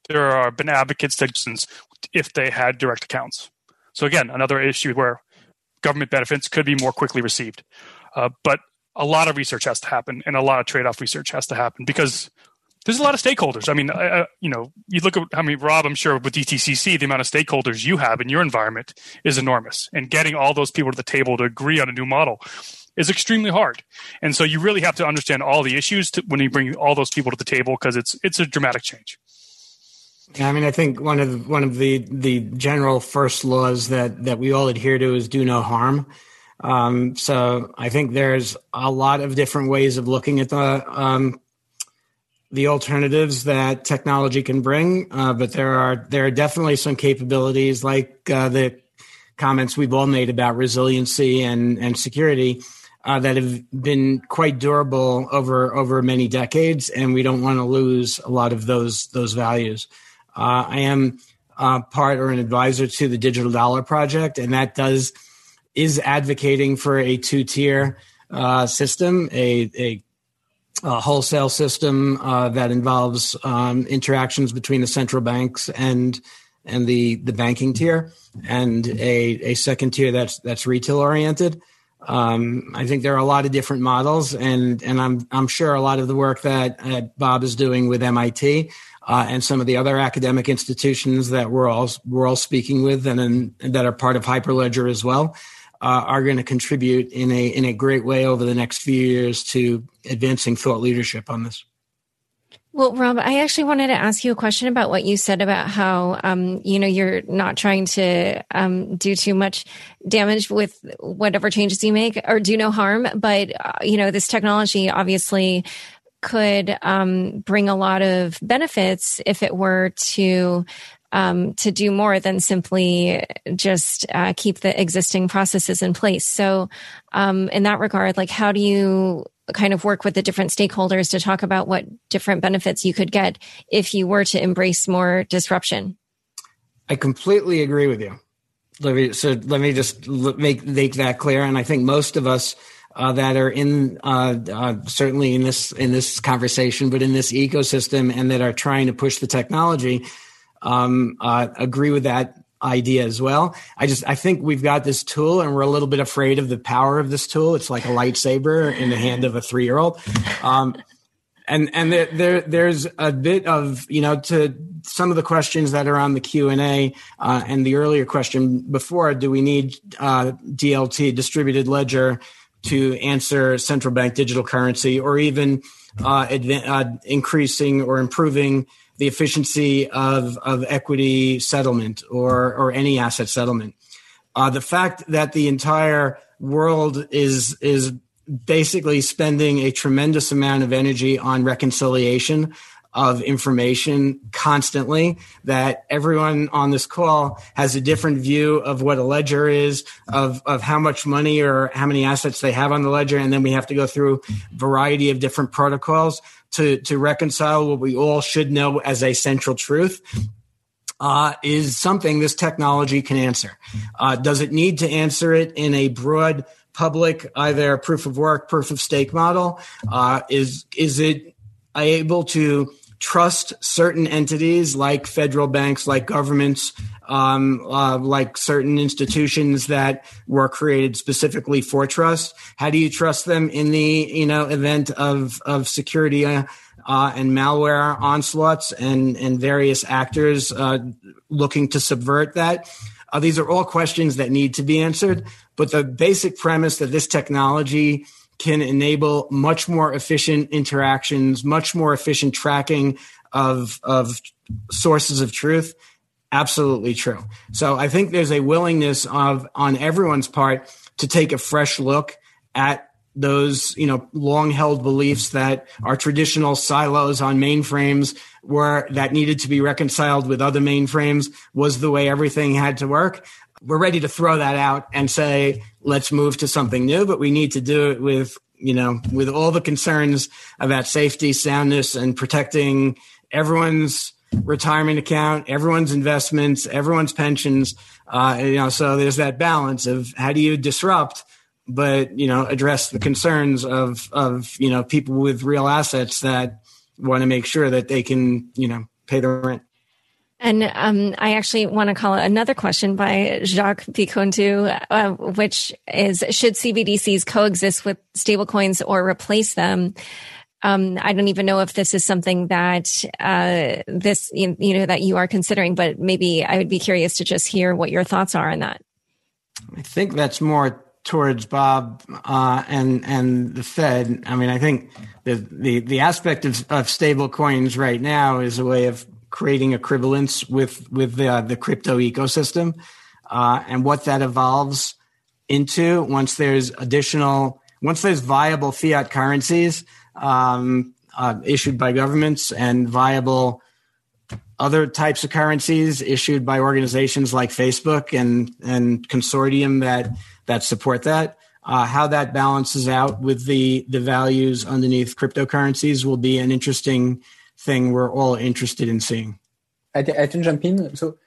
there are been advocates that if they had direct accounts. So again, another issue where government benefits could be more quickly received. Uh, but a lot of research has to happen, and a lot of trade-off research has to happen because there's a lot of stakeholders. I mean, uh, you know, you look at how many Rob, I'm sure with DTCC, the amount of stakeholders you have in your environment is enormous, and getting all those people to the table to agree on a new model is extremely hard. And so you really have to understand all the issues to, when you bring all those people to the table because it's it's a dramatic change. Yeah, I mean, I think one of the, one of the the general first laws that that we all adhere to is do no harm. Um, so I think there's a lot of different ways of looking at the um, the alternatives that technology can bring, uh, but there are there are definitely some capabilities like uh, the comments we've all made about resiliency and and security uh, that have been quite durable over over many decades, and we don't want to lose a lot of those those values. Uh, I am uh, part or an advisor to the Digital Dollar Project, and that does is advocating for a two tier uh, system, a a uh, wholesale system uh, that involves um, interactions between the central banks and and the the banking tier, and a, a second tier that's that's retail oriented. Um, I think there are a lot of different models, and and I'm I'm sure a lot of the work that uh, Bob is doing with MIT uh, and some of the other academic institutions that we're all we're all speaking with and, and that are part of Hyperledger as well uh, are going to contribute in a in a great way over the next few years to advancing thought leadership on this. Well, Rob, I actually wanted to ask you a question about what you said about how, um, you know, you're not trying to um, do too much damage with whatever changes you make or do no harm. But, uh, you know, this technology obviously could um, bring a lot of benefits if it were to um, to do more than simply just uh, keep the existing processes in place. So, um, in that regard, like, how do you kind of work with the different stakeholders to talk about what different benefits you could get if you were to embrace more disruption? I completely agree with you. Let me, so let me just make make that clear. And I think most of us uh, that are in uh, uh, certainly in this in this conversation, but in this ecosystem, and that are trying to push the technology, um, uh, agree with that idea as well. I just I think we've got this tool and we're a little bit afraid of the power of this tool. It's like a lightsaber in the hand of a three year old. Um, and and there, there there's a bit of you know to some of the questions that are on the Q and A uh, and the earlier question before. Do we need uh, DLT distributed ledger to answer central bank digital currency or even uh, adva- uh, increasing or improving the efficiency of, of equity settlement or, or any asset settlement. Uh, the fact that the entire world is, is basically spending a tremendous amount of energy on reconciliation of information constantly that everyone on this call has a different view of what a ledger is of, of how much money or how many assets they have on the ledger and then we have to go through a variety of different protocols to, to reconcile what we all should know as a central truth uh, is something this technology can answer. Uh, does it need to answer it in a broad public, either proof of work, proof of stake model? Uh, is is it able to trust certain entities like federal banks, like governments, um, uh, like certain institutions that were created specifically for trust? How do you trust them in the you know event of of security uh, uh, and malware onslaughts and and various actors uh, looking to subvert that? Uh, these are all questions that need to be answered. But the basic premise that this technology can enable much more efficient interactions, much more efficient tracking of of sources of truth. Absolutely true. So I think there's a willingness of on everyone's part to take a fresh look at those you know long held beliefs that our traditional silos on mainframes were that needed to be reconciled with other mainframes was the way everything had to work we're ready to throw that out and say let's move to something new but we need to do it with you know with all the concerns about safety soundness and protecting everyone's retirement account everyone's investments everyone's pensions uh, you know so there's that balance of how do you disrupt but you know address the concerns of of you know people with real assets that want to make sure that they can you know pay the rent. And um, I actually want to call another question by Jacques Picontu, uh, which is should CBDCs coexist with stablecoins or replace them? Um, I don't even know if this is something that uh, this you, know that you are considering, but maybe I would be curious to just hear what your thoughts are on that. I think that's more towards Bob uh, and and the Fed. I mean, I think the the, the aspect of, of right now is a way of creating equivalence with with the, the crypto ecosystem uh, and what that evolves into once there's additional once there's viable fiat currencies um, uh, issued by governments and viable other types of currencies issued by organizations like Facebook and and consortium that that support that. Uh, how that balances out with the the values underneath cryptocurrencies will be an interesting thing we're all interested in seeing. I, th- I can jump in. So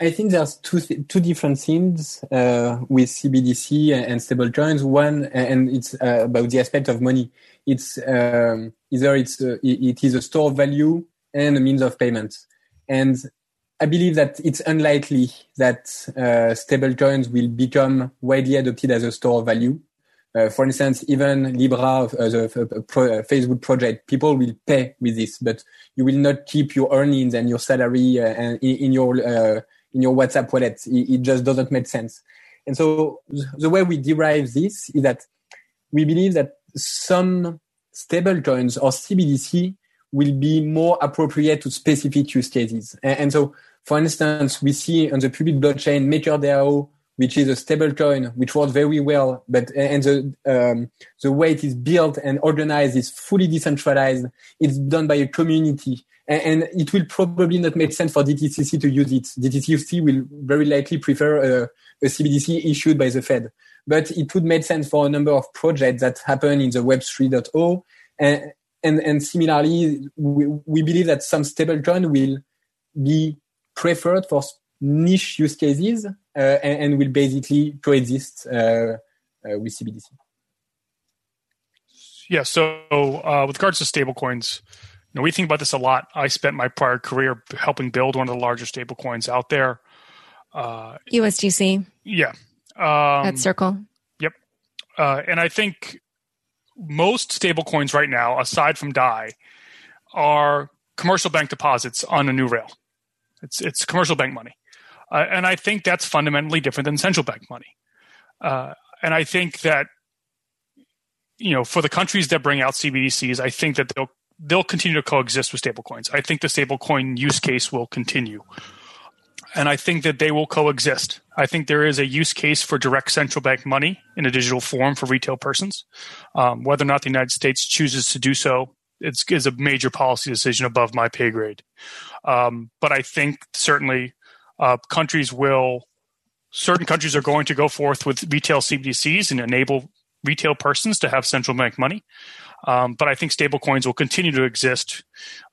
I think there's two th- two different things uh, with CBDC and stable coins. One, and it's uh, about the aspect of money. It's um, either it's uh, it is a store of value and a means of payment. And I believe that it's unlikely that uh, stablecoins will become widely adopted as a store of value. Uh, for instance, even Libra, uh, the uh, pro, uh, Facebook project, people will pay with this, but you will not keep your earnings and your salary uh, in, in, your in your WhatsApp wallet. It, it, just doesn't make sense. And so the way we derive this is that we believe that some stablecoins or CBDC will be more appropriate to specific use cases. And, and so, for instance, we see on the public blockchain MakerDAO, which is a stable coin, which works very well, but and the um, the way it is built and organized is fully decentralized. It's done by a community, and, and it will probably not make sense for DTCC to use it. DTCC will very likely prefer a, a CBDC issued by the Fed, but it would make sense for a number of projects that happen in the Web 3.0 and and, and similarly, we, we believe that some stablecoin will be preferred for niche use cases and, and, will basically coexist uh, uh, with CBDC. Yeah. So, uh, with regards to stablecoins, you know, we think about this a lot. I spent my prior career helping build one of the largest stablecoins out there. Uh, USDC. Yeah. Um, At Circle. Yep. Uh, and I think most stablecoins right now, aside from DAI, are commercial bank deposits on a new rail. It's it's commercial bank money, uh, and I think that's fundamentally different than central bank money. Uh, and I think that you know for the countries that bring out CBDCs, I think that they'll they'll continue to coexist with stablecoins. I think the stablecoin use case will continue and I think that they will coexist. I think there is a use case for direct central bank money in a digital form for retail persons. Um, whether or not the United States chooses to do so it's, is a major policy decision above my pay grade. Um, but I think certainly uh, countries will, certain countries are going to go forth with retail CBDCs and enable retail persons to have central bank money. Um, but I think stablecoins will continue to exist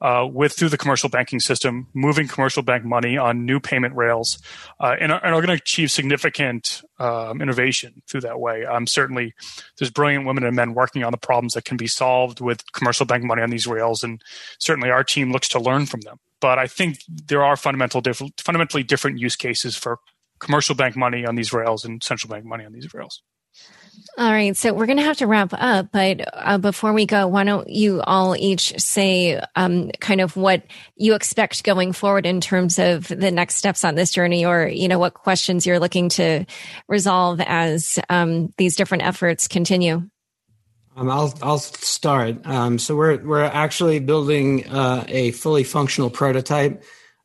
uh, with through the commercial banking system, moving commercial bank money on new payment rails, uh, and, are, and, are, going to achieve significant um, innovation through that way. Um, certainly, there's brilliant women and men working on the problems that can be solved with commercial bank money on these rails, and certainly our team looks to learn from them. But I think there are fundamental fundamentally different use cases for commercial bank money on these rails and central bank money on these rails. All right, so we're going to have to wrap up, but uh, before we go, why don't you all each say um, kind of what you expect going forward in terms of the next steps on this journey, or you know what questions you're looking to resolve as um, these different efforts continue. Um, I'll I'll start. Um, so we're we're actually building uh, a fully functional prototype.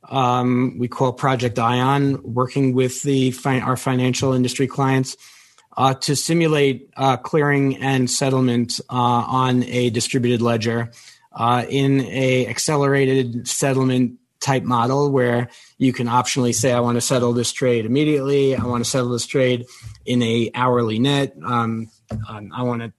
Um, we call Project Ion, working with the our financial industry clients uh, to simulate uh, clearing and settlement uh, on a distributed ledger uh, in a accelerated settlement type model where you can optionally say i want to settle this trade immediately i want to settle this trade in a hourly net um, um, i want to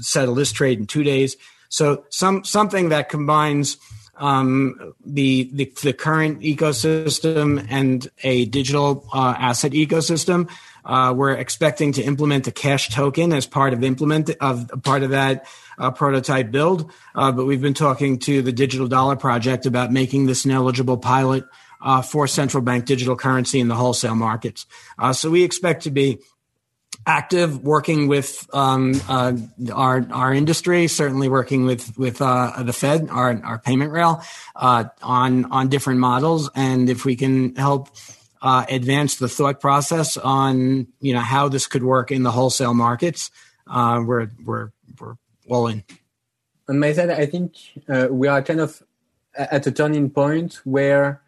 settle this trade in two days so some something that combines um, the, the, the current ecosystem and a digital uh, asset ecosystem uh, we're expecting to implement a cash token as part of implement of part of that uh, prototype build. Uh, but we've been talking to the Digital Dollar Project about making this an eligible pilot uh, for central bank digital currency in the wholesale markets. Uh, so we expect to be active working with um, uh, our our industry, certainly working with with uh, the Fed, our our payment rail, uh, on on different models, and if we can help uh, advance the thought process on you know how this could work in the wholesale markets. Uh, we're we're we're all in. On my side, I think uh, we are kind of at a turning point where,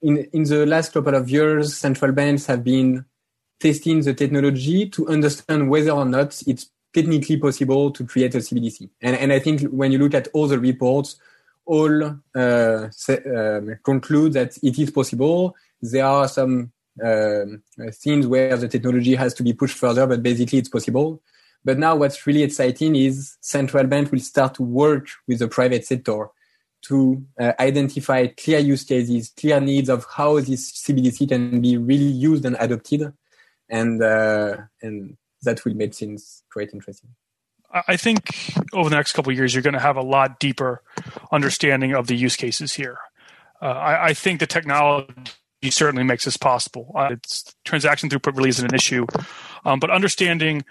in in the last couple of years, central banks have been testing the technology to understand whether or not it's technically possible to create a CBDC. And and I think when you look at all the reports, all uh, um, conclude that it is possible there are some um, things where the technology has to be pushed further, but basically it's possible. But now what's really exciting is central bank will start to work with the private sector to uh, identify clear use cases, clear needs of how this CBDC can be really used and adopted. And, uh, and that will make things quite interesting. I think over the next couple years, you're going to have a lot deeper understanding of the use cases here. Uh, I, I, think the technology certainly makes this possible. Uh, it's transaction throughput really isn't an issue, um, but understanding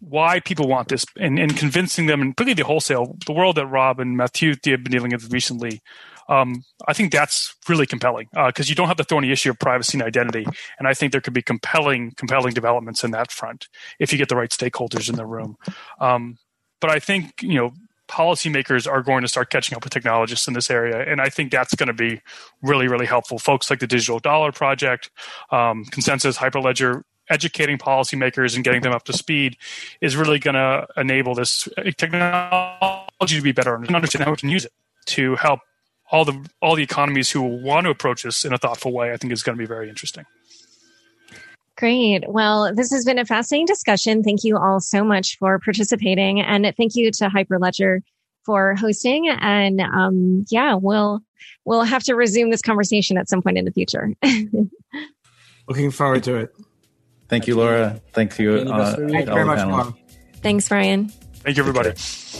why people want this and, and, convincing them, and particularly the wholesale, the world that Rob and Matthew have been dealing with recently. Um, I think that's really compelling because uh, you don't have the thorny issue of privacy and identity, and I think there could be compelling, compelling developments in that front if you get the right stakeholders in the room. Um, but I think you know policymakers are going to start catching up with technologists in this area. And I think that's going to be really, really helpful. Folks like the Digital Dollar Project, um, ConsenSys, Hyperledger, educating policymakers and getting them up to speed is really going to enable this technology to be better and understand how we can use it to help all the all the economies who want to approach this in a thoughtful way. I think is going to be very interesting. Great. Well, this has been a fascinating discussion. Thank you all so much for participating. And thank you to Hyperledger for hosting. And um, yeah, we'll we'll have to resume this conversation at some point in the future. Looking forward to it. Thank you, Laura. Thank you. Uh, Thank you very much, Mom. Thanks, Brian. Thank you, everybody.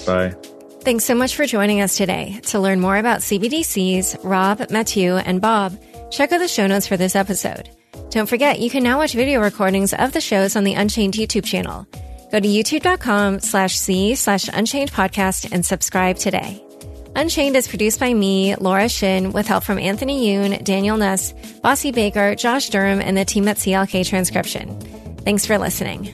Bye. Thanks so much for joining us today. To learn more about CBDCs, Rob, Mathieu, and Bob, check out the show notes for this episode. Don't forget, you can now watch video recordings of the shows on the Unchained YouTube channel. Go to youtube.com slash C slash Unchained podcast and subscribe today. Unchained is produced by me, Laura Shin, with help from Anthony Yoon, Daniel Nuss, Bossi Baker, Josh Durham, and the team at CLK Transcription. Thanks for listening.